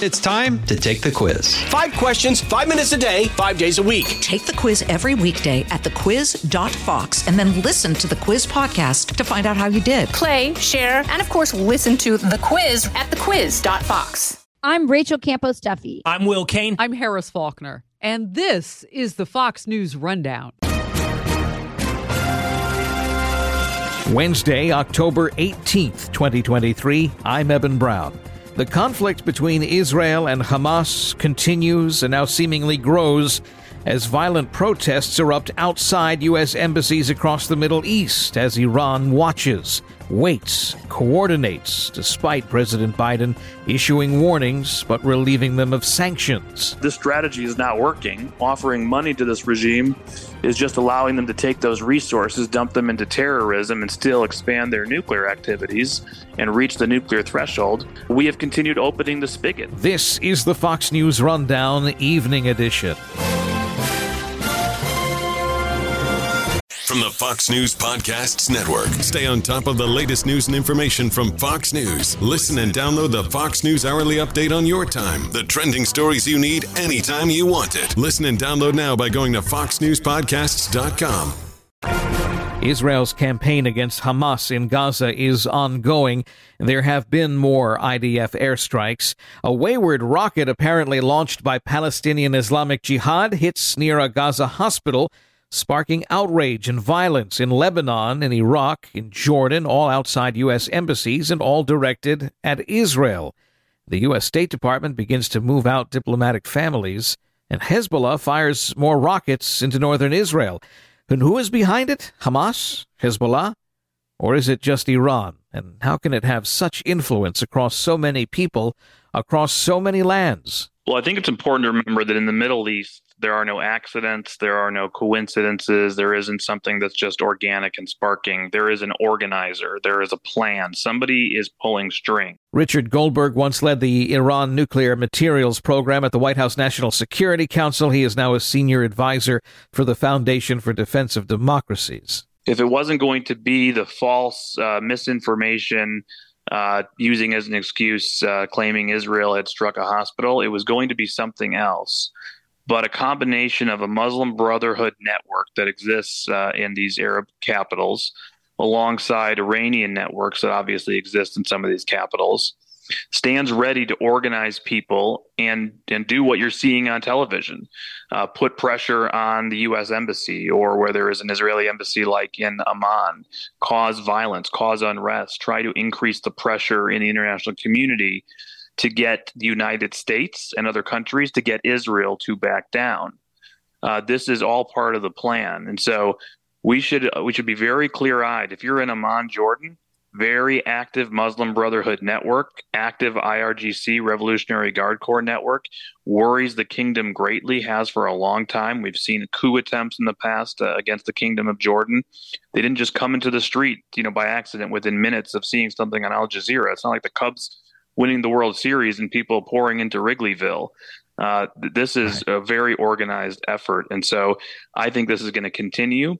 It's time to take the quiz. Five questions, five minutes a day, five days a week. Take the quiz every weekday at thequiz.fox and then listen to the quiz podcast to find out how you did. Play, share, and of course, listen to the quiz at thequiz.fox. I'm Rachel Campos Duffy. I'm Will Cain. I'm Harris Faulkner. And this is the Fox News Rundown. Wednesday, October 18th, 2023. I'm Eben Brown. The conflict between Israel and Hamas continues and now seemingly grows as violent protests erupt outside U.S. embassies across the Middle East as Iran watches, waits, coordinates, despite President Biden issuing warnings but relieving them of sanctions. This strategy is not working. Offering money to this regime is just allowing them to take those resources, dump them into terrorism, and still expand their nuclear activities and reach the nuclear threshold. We have continued opening the spigot. This is the Fox News Rundown Evening Edition. From the Fox News Podcasts Network. Stay on top of the latest news and information from Fox News. Listen and download the Fox News Hourly Update on your time. The trending stories you need anytime you want it. Listen and download now by going to foxnewspodcasts.com. Israel's campaign against Hamas in Gaza is ongoing. There have been more IDF airstrikes. A wayward rocket apparently launched by Palestinian Islamic Jihad hits near a Gaza hospital sparking outrage and violence in Lebanon, in Iraq, in Jordan, all outside U.S. embassies and all directed at Israel. The U.S. State Department begins to move out diplomatic families, and Hezbollah fires more rockets into northern Israel. And who is behind it? Hamas? Hezbollah? Or is it just Iran? And how can it have such influence across so many people, across so many lands? Well, I think it's important to remember that in the Middle East, there are no accidents, there are no coincidences, there isn't something that's just organic and sparking. There is an organizer, there is a plan. Somebody is pulling string. Richard Goldberg once led the Iran nuclear materials program at the White House National Security Council. He is now a senior advisor for the Foundation for Defense of Democracies. If it wasn't going to be the false uh, misinformation, uh, using as an excuse uh, claiming Israel had struck a hospital. It was going to be something else but a combination of a Muslim Brotherhood network that exists uh, in these Arab capitals, alongside Iranian networks that obviously exist in some of these capitals, stands ready to organize people and and do what you're seeing on television, uh, put pressure on the U.S. embassy or where there is an Israeli embassy like in Amman, cause violence, cause unrest, try to increase the pressure in the international community to get the United States and other countries to get Israel to back down. Uh, this is all part of the plan, and so we should we should be very clear eyed. If you're in Amman, Jordan, very active Muslim Brotherhood network, active IRGC Revolutionary Guard Corps network, worries the kingdom greatly, has for a long time. We've seen coup attempts in the past uh, against the kingdom of Jordan. They didn't just come into the street, you know, by accident within minutes of seeing something on Al Jazeera. It's not like the Cubs winning the World Series and people pouring into Wrigleyville. Uh, this is a very organized effort. And so I think this is going to continue.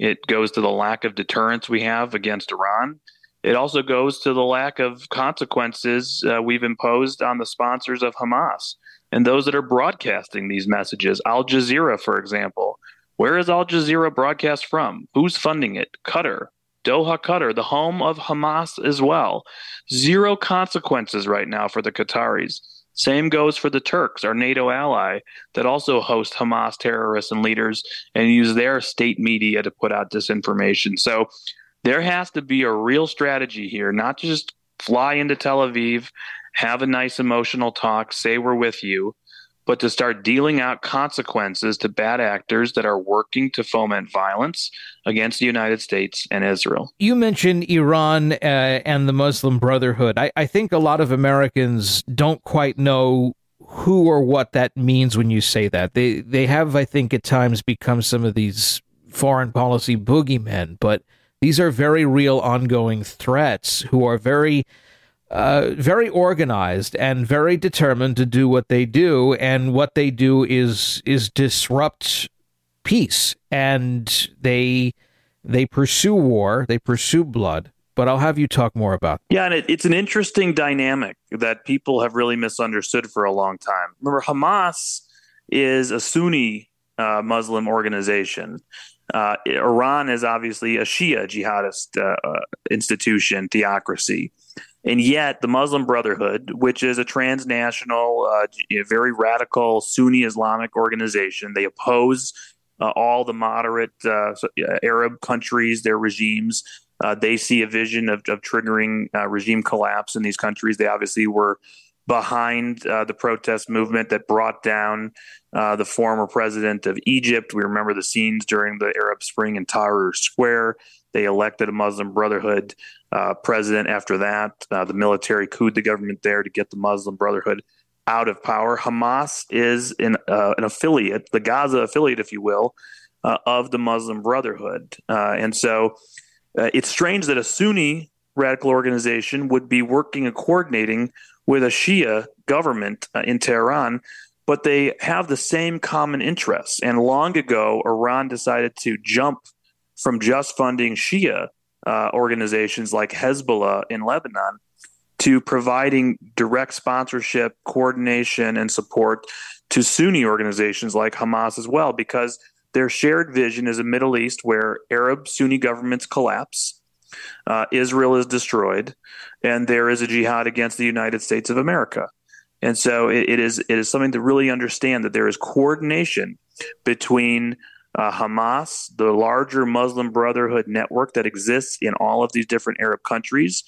It goes to the lack of deterrence we have against Iran. It also goes to the lack of consequences uh, we've imposed on the sponsors of Hamas and those that are broadcasting these messages. Al Jazeera, for example. Where is Al Jazeera broadcast from? Who's funding it? Qatar. Doha, Qatar, the home of Hamas as well. Zero consequences right now for the Qataris. Same goes for the Turks, our NATO ally, that also host Hamas terrorists and leaders and use their state media to put out disinformation. So there has to be a real strategy here, not just fly into Tel Aviv, have a nice emotional talk, say we're with you, but to start dealing out consequences to bad actors that are working to foment violence against the United States and Israel. You mentioned Iran uh, and the Muslim Brotherhood. I, I think a lot of Americans don't quite know who or what that means when you say that. They they have, I think, at times become some of these foreign policy boogeymen, but these are very real ongoing threats who are very uh, very organized and very determined to do what they do, and what they do is is disrupt peace, and they they pursue war, they pursue blood, but I'll have you talk more about. That. Yeah, and it, it's an interesting dynamic that people have really misunderstood for a long time. Remember, Hamas is a Sunni uh, Muslim organization. Uh, Iran is obviously a Shia jihadist uh, uh, institution, theocracy. And yet, the Muslim Brotherhood, which is a transnational, uh, very radical Sunni Islamic organization, they oppose uh, all the moderate uh, Arab countries, their regimes. they see a vision of, of triggering regime collapse in these countries. They obviously were behind uh, the protest movement that brought down uh, the former president of Egypt. We remember the scenes during the Arab Spring in Tahrir Square. They elected a Muslim Brotherhood uh, president after that. Uh, the military couped the government there to get the Muslim Brotherhood out of power. Hamas is an, uh, an affiliate, the Gaza affiliate, if you will, uh, of the Muslim Brotherhood. and so it's strange that a Sunni radical organization would be working and coordinating with a Shia government uh, in Tehran, but they have the same common interests. And long ago, Iran decided to jump from just funding Shia uh, organizations like Hezbollah in Lebanon to providing direct sponsorship, coordination, and support to Sunni organizations like Hamas as well, because their shared vision is a Middle East where Arab Sunni governments collapse uh, Israel is destroyed, and there is a jihad against the United States of America. And so it, it is it is something to really understand that there is coordination between uh, Hamas, the larger Muslim Brotherhood network that exists in all of these different Arab countries,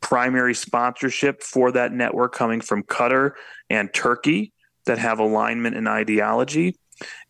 primary sponsorship for that network coming from Qatar and Turkey that have alignment and ideology,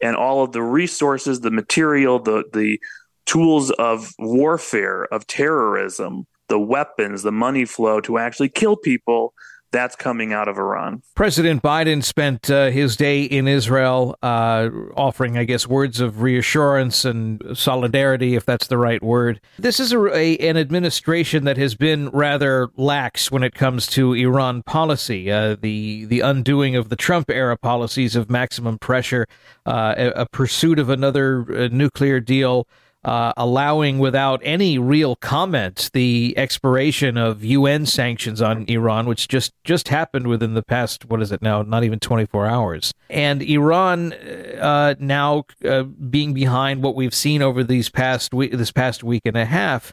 and all of the resources, the material, the the tools of warfare, of terrorism, the weapons, the money flow to actually kill people. That's coming out of Iran. President Biden spent uh, his day in Israel uh, offering, I guess, words of reassurance and solidarity, if that's the right word. This is a, a, an administration that has been rather lax when it comes to Iran policy. Uh, the the undoing of the Trump era policies of maximum pressure, uh, a, a, pursuit of another uh, nuclear deal uh, allowing without any real comment the expiration of UN sanctions on Iran, which just just happened within the past what is it now? Not even 24 hours, and Iran uh, now uh, being behind what we've seen over these past week, this past week and a half.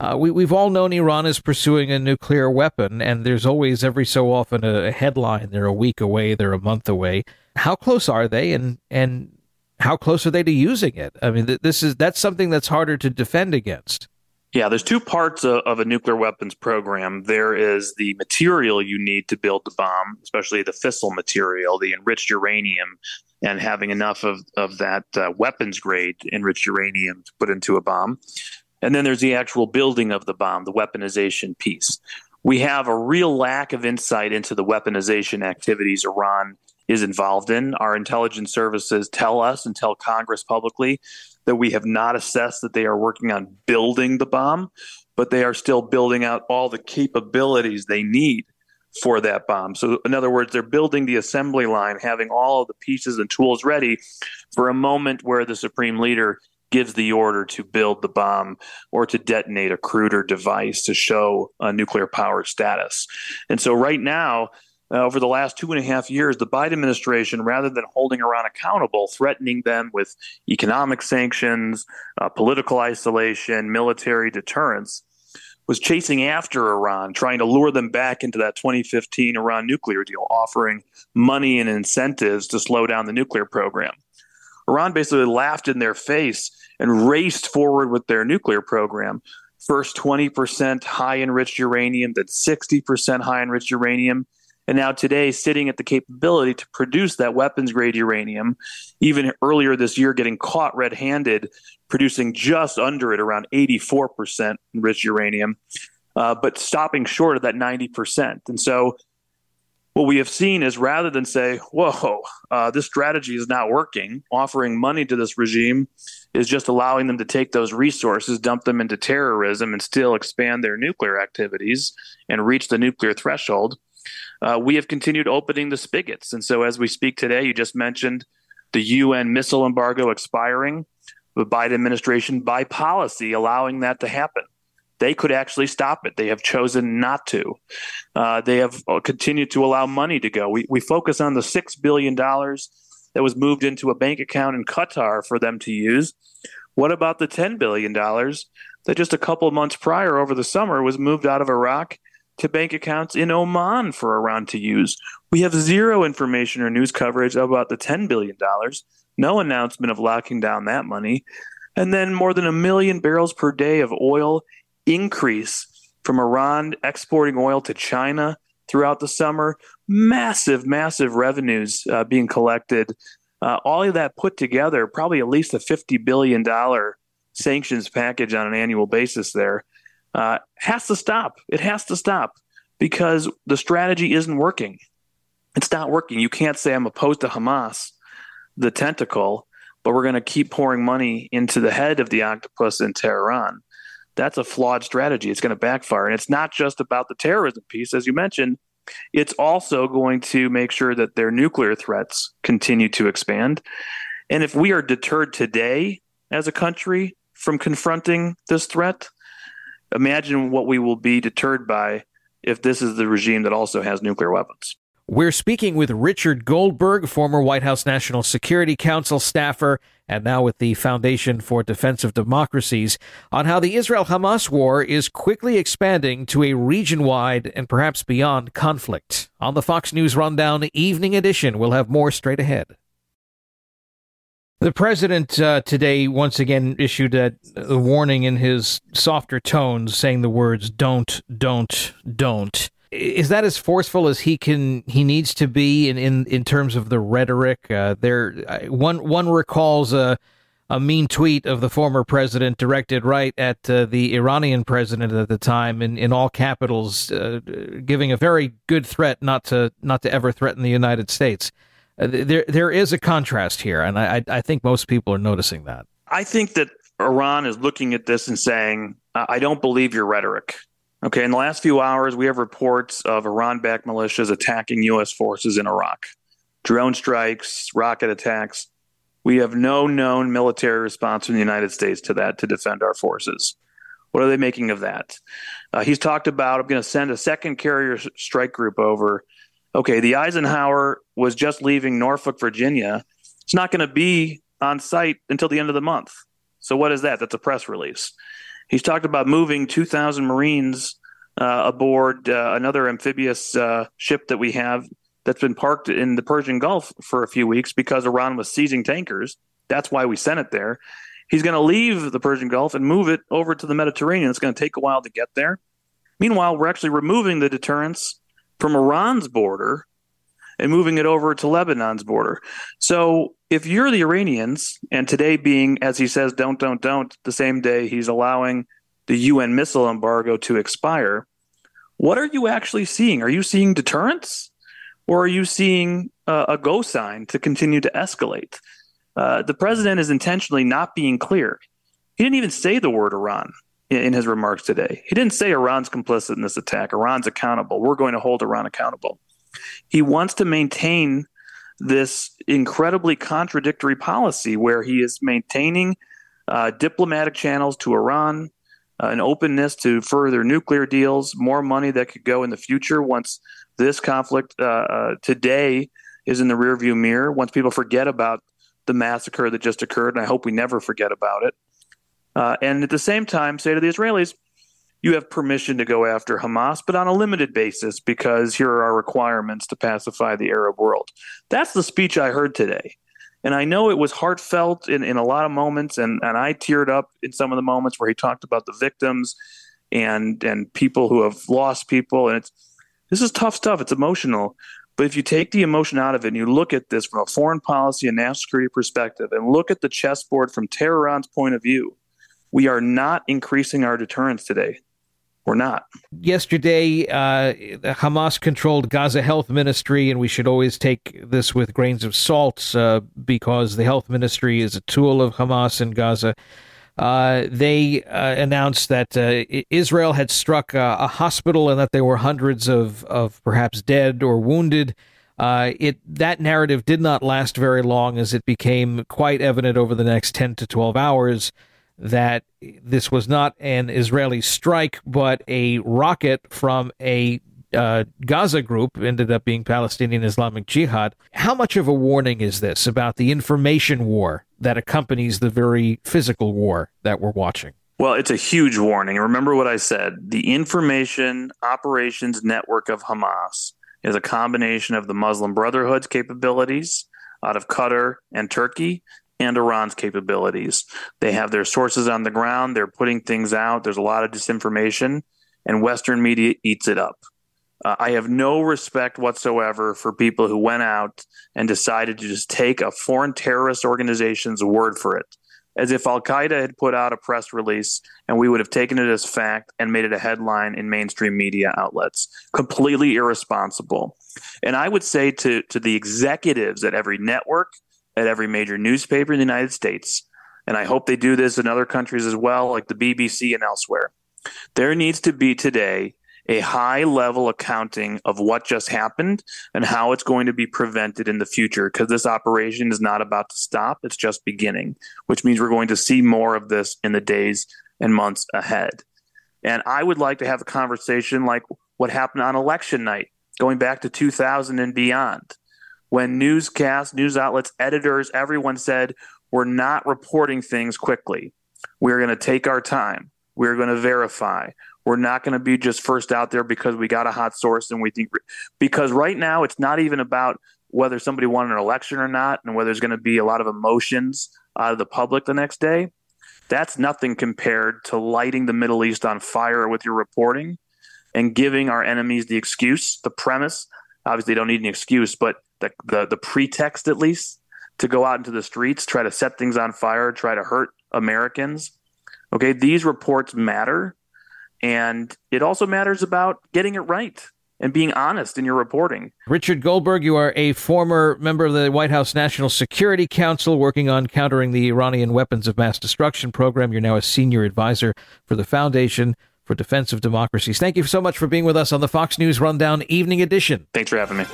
Uh, we, we've all known Iran is pursuing a nuclear weapon, and there's always, every so often, a, a headline. They're a week away, they're a month away. How close are they? And and how close are they to using it? I mean, this is that's something that's harder to defend against. Yeah, there's two parts of, of, a nuclear weapons program. There is the material you need to build the bomb, especially the fissile material, the enriched uranium, and having enough of, of that uh, weapons grade enriched uranium to put into a bomb. And then there's the actual building of the bomb, the weaponization piece. We have a real lack of insight into the weaponization activities Iran is involved in. Our intelligence services tell us and tell Congress publicly that we have not assessed that they are working on building the bomb, but they are still building out all the capabilities they need for that bomb. So, in other words, they're building the assembly line, having all of the pieces and tools ready for a moment where the supreme leader gives the order to build the bomb or to detonate a crude or device to show a nuclear power status. And so, right now, uh, over the last two and a half years, the Biden administration, rather than holding Iran accountable, threatening them with economic sanctions, uh, political isolation, military deterrence, was chasing after Iran, trying to lure them back into that 2015 Iran nuclear deal, offering money and incentives to slow down the nuclear program. Iran basically laughed in their face and raced forward with their nuclear program. First 20% high enriched uranium, then 60% high enriched uranium and now today sitting at the capability to produce that weapons grade uranium. Even earlier this year, getting caught red handed, producing just under it, around 84% enriched uranium, uh, but stopping short of that 90%. And so what we have seen is rather than say, whoa, uh, this strategy is not working, offering money to this regime is just allowing them to take those resources, dump them into terrorism, and still expand their nuclear activities and reach the nuclear threshold uh, we have continued opening the spigots. And so, as we speak today, you just mentioned the UN missile embargo expiring, the Biden administration by policy allowing that to happen. they could actually stop it. They have chosen not to. Uh, they have uh, continued to allow money to go. We, we focus on the $6 billion that was moved into a bank account in Qatar for them to use. What about the $10 billion that just a couple months prior over the summer was moved out of Iraq to bank accounts in Oman for Iran to use? We have zero information or news coverage about the $10 billion, no announcement of locking down that money. And then more than a million barrels per day of oil increase from Iran exporting oil to China throughout the summer. Massive, massive revenues uh, being collected. Uh, all of that put together, probably at least a $50 billion sanctions package on an annual basis there, uh, has to stop. It has to stop because the strategy isn't working. It's not working. You can't say I'm opposed to Hamas, the tentacle, but we're going to keep pouring money into the head of the octopus in Tehran that's a flawed strategy. It's going to backfire. And it's not just about the terrorism piece, as you mentioned. It's also going to make sure that their nuclear threats continue to expand. And if we are deterred today as a country from confronting this threat, imagine what we will be deterred by if this is the regime that also has nuclear weapons. We're speaking with Richard Goldberg, former White House National Security Council staffer, and now with the Foundation for Defense of Democracies, on how the Israel Hamas war is quickly expanding to a region wide and perhaps beyond conflict. On the Fox News Rundown Evening Edition, we'll have more straight ahead. The president uh, today once again issued a, a warning in his softer tones, saying the words "don't, don't, don't." is that as forceful as he can he needs to be in in, in terms of the rhetoric uh, there one one recalls a a mean tweet of the former president directed right at uh, the Iranian president at the time in, in all capitals uh, giving a very good threat not to not to ever threaten the United States uh, there there is a contrast here and I I think most people are noticing that I think that Iran is looking at this and saying I don't believe your rhetoric Okay, in the last few hours, we have reports of Iran backed militias attacking U.S. forces in Iraq. Drone strikes, rocket attacks. We have no known military response from the United States to that to defend our forces. What are they making of that? Uh, he's talked about, I'm going to send a second carrier strike group over. Okay, the Eisenhower was just leaving Norfolk, Virginia. It's not going to be on site until the end of the month. So, what is that? That's a press release. He's talked about moving 2,000 Marines uh, aboard uh, another amphibious uh, ship that we have that's been parked in the Persian Gulf for a few weeks because Iran was seizing tankers. That's why we sent it there. He's going to leave the Persian Gulf and move it over to the Mediterranean. It's going to take a while to get there. Meanwhile, we're actually removing the deterrence from Iran's border and moving it over to Lebanon's border. So if you're the Iranians, and today being, as he says, don't, don't, don't, the same day he's allowing the UN missile embargo to expire, what are you actually seeing? Are you seeing deterrence or are you seeing uh, a go sign to continue to escalate? Uh, the president is intentionally not being clear. He didn't even say the word Iran in, his remarks today. He didn't say Iran's complicit in this attack. Iran's accountable. We're going to hold Iran accountable. He wants to maintain this incredibly contradictory policy where he is maintaining uh, diplomatic channels to Iran, uh, an openness to further nuclear deals, more money that could go in the future once this conflict uh, uh today is in the rearview mirror, once people forget about the massacre that just occurred, and I hope we never forget about it. Uh, and at the same time, say to the Israelis, you have permission to go after Hamas, but on a limited basis because here are our requirements to pacify the Arab world. That's the speech I heard today. And I know it was heartfelt in, in a lot of moments, and, and I teared up in some of the moments where he talked about the victims and and people who have lost people. And it's this is tough stuff. It's emotional. But if you take the emotion out of it and you look at this from a foreign policy and national security perspective and look at the chessboard from Tehran's point of view, we are not increasing our deterrence today. We're not. Yesterday, uh, Hamas controlled Gaza Health Ministry, and we should always take this with grains of salt uh, because the health ministry is a tool of Hamas in Gaza. Uh, they uh, announced that uh, Israel had struck a, a, hospital and that there were hundreds of, of perhaps dead or wounded. Uh, it that narrative did not last very long, as it became quite evident over the next ten to twelve hours that this was not an Israeli strike, but a rocket from a uh, Gaza group ended up being Palestinian Islamic Jihad. How much of a warning is this about the information war that accompanies the very physical war that we're watching? Well, it's a huge warning. Remember what I said the information operations network of Hamas is a combination of the Muslim Brotherhood's capabilities out of Qatar and Turkey and Iran's capabilities. They have their sources on the ground, they're putting things out, there's a lot of disinformation, and Western media eats it up. Uh, I have no respect whatsoever for people who went out and decided to just take a foreign terrorist organization's word for it, as if Al Qaeda had put out a press release and we would have taken it as fact and made it a headline in mainstream media outlets. Completely irresponsible. And I would say to, to the executives at every network, at every major newspaper in the United States, and I hope they do this in other countries as well, like the BBC and elsewhere, there needs to be today a high level accounting of what just happened and how it's going to be prevented in the future because this operation is not about to stop. It's just beginning, which means we're going to see more of this in the days and months ahead. And I would like to have a conversation like what happened on election night, going back to 2000 and beyond, when newscasts, news outlets, editors, everyone said, we're not reporting things quickly. We're going to take our time. We're going to verify. We're not going to be just first out there because we got a hot source and we think because right now it's not even about whether somebody won an election or not and whether there's going to be a lot of emotions out of the public the next day. That's nothing compared to lighting the Middle East on fire with your reporting and giving our enemies the excuse, the premise. Obviously, don't need an excuse, but the, the, the pretext at least to go out into the streets, try to set things on fire, try to hurt Americans. Okay, these reports matter and it also matters about getting it right and being honest in your reporting. Richard Goldberg, you are a former member of the White House National Security Council working on countering the Iranian weapons of mass destruction program. You're now a senior advisor for the Foundation for Defense of Democracies. Thank you so much for being with us on the Fox News Rundown Evening Edition. Thanks for having me.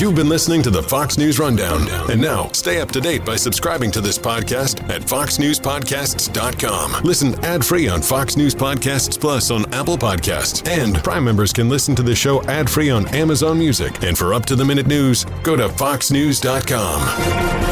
You've been listening to the Fox News Rundown. And now, stay up to date by subscribing to this podcast at foxnewspodcasts.com. Listen ad free on Fox News Podcasts Plus on Apple Podcasts. And Prime members can listen to the show ad free on Amazon Music. And for up to the minute news, go to foxnews.com.